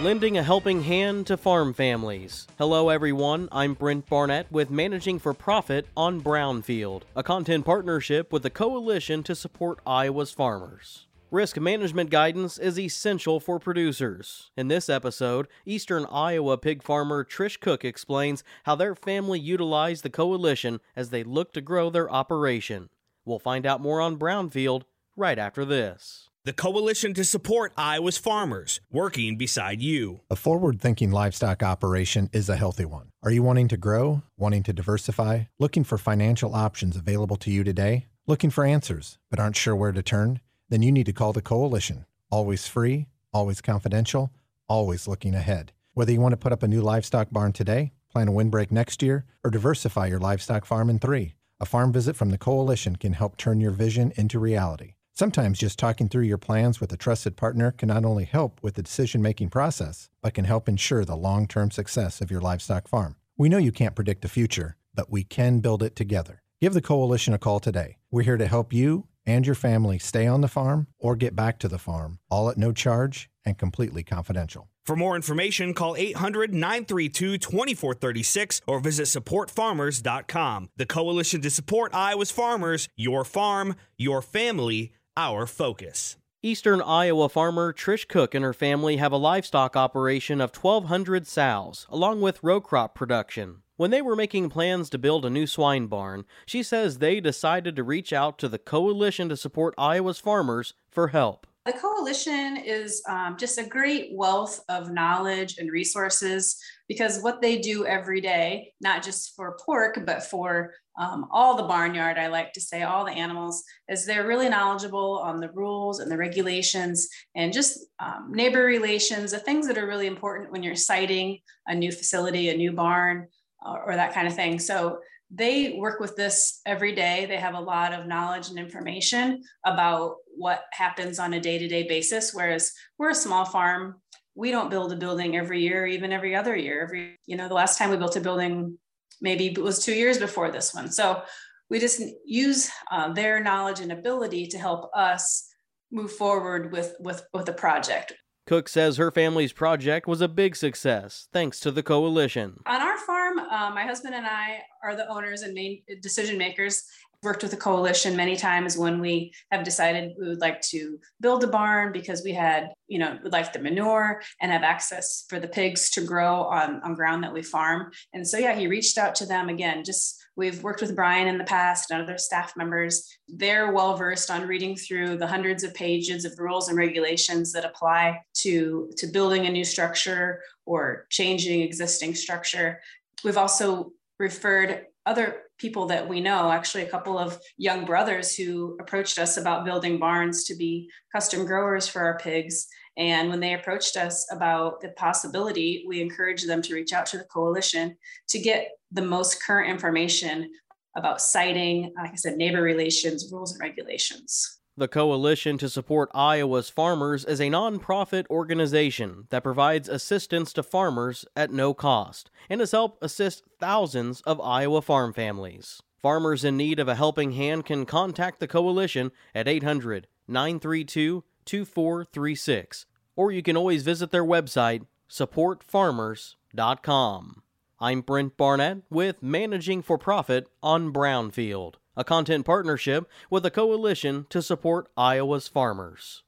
lending a helping hand to farm families. Hello, everyone. I'm Brent Barnett with Managing for Profit on Brownfield, a content partnership with the Coalition to support Iowa's farmers. Risk management guidance is essential for producers. In this episode, Eastern Iowa pig farmer Trish Cook explains how their family utilized the coalition as they look to grow their operation. We'll find out more on Brownfield right after this. The Coalition to Support Iowa's Farmers, working beside you. A forward thinking livestock operation is a healthy one. Are you wanting to grow, wanting to diversify, looking for financial options available to you today, looking for answers but aren't sure where to turn? then you need to call the Coalition. Always free, always confidential, always looking ahead. Whether you want to put up a new livestock barn today, plan a windbreak next year, or diversify your livestock farm in three, a farm visit from the Coalition can help turn your vision into reality. Sometimes just talking through your plans with a trusted partner can not only help with the decision making process, but can help ensure the long term success of your livestock farm. We know you can't predict the future, but we can build it together. Give the Coalition a call today. We're here to help you and your family stay on the farm or get back to the farm, all at no charge and completely confidential. For more information, call 800 932 2436 or visit supportfarmers.com. The Coalition to Support Iowa's Farmers, your farm, your family, our focus. Eastern Iowa farmer Trish Cook and her family have a livestock operation of 1,200 sows, along with row crop production. When they were making plans to build a new swine barn, she says they decided to reach out to the Coalition to Support Iowa's Farmers for help. The coalition is um, just a great wealth of knowledge and resources because what they do every day, not just for pork, but for um, all the barnyard, I like to say, all the animals, is they're really knowledgeable on the rules and the regulations and just um, neighbor relations, the things that are really important when you're siting a new facility, a new barn or that kind of thing. So they work with this every day. They have a lot of knowledge and information about what happens on a day to day basis. Whereas we're a small farm, we don't build a building every year, even every other year. Every, you know, the last time we built a building maybe it was two years before this one. So we just use uh, their knowledge and ability to help us move forward with with with the project. Cook says her family's project was a big success thanks to the coalition. On our farm, uh, my husband and I are the owners and main decision makers. Worked with the coalition many times when we have decided we would like to build a barn because we had, you know, would like the manure and have access for the pigs to grow on, on ground that we farm. And so, yeah, he reached out to them again, just We've worked with Brian in the past and other staff members. They're well versed on reading through the hundreds of pages of rules and regulations that apply to, to building a new structure or changing existing structure. We've also referred other people that we know, actually, a couple of young brothers who approached us about building barns to be custom growers for our pigs. And when they approached us about the possibility, we encouraged them to reach out to the coalition to get the most current information about siting, like I said, neighbor relations, rules, and regulations. The Coalition to Support Iowa's Farmers is a nonprofit organization that provides assistance to farmers at no cost and has helped assist thousands of Iowa farm families. Farmers in need of a helping hand can contact the Coalition at 800 932 2436, or you can always visit their website, supportfarmers.com. I'm Brent Barnett with Managing for Profit on Brownfield, a content partnership with a coalition to support Iowa's farmers.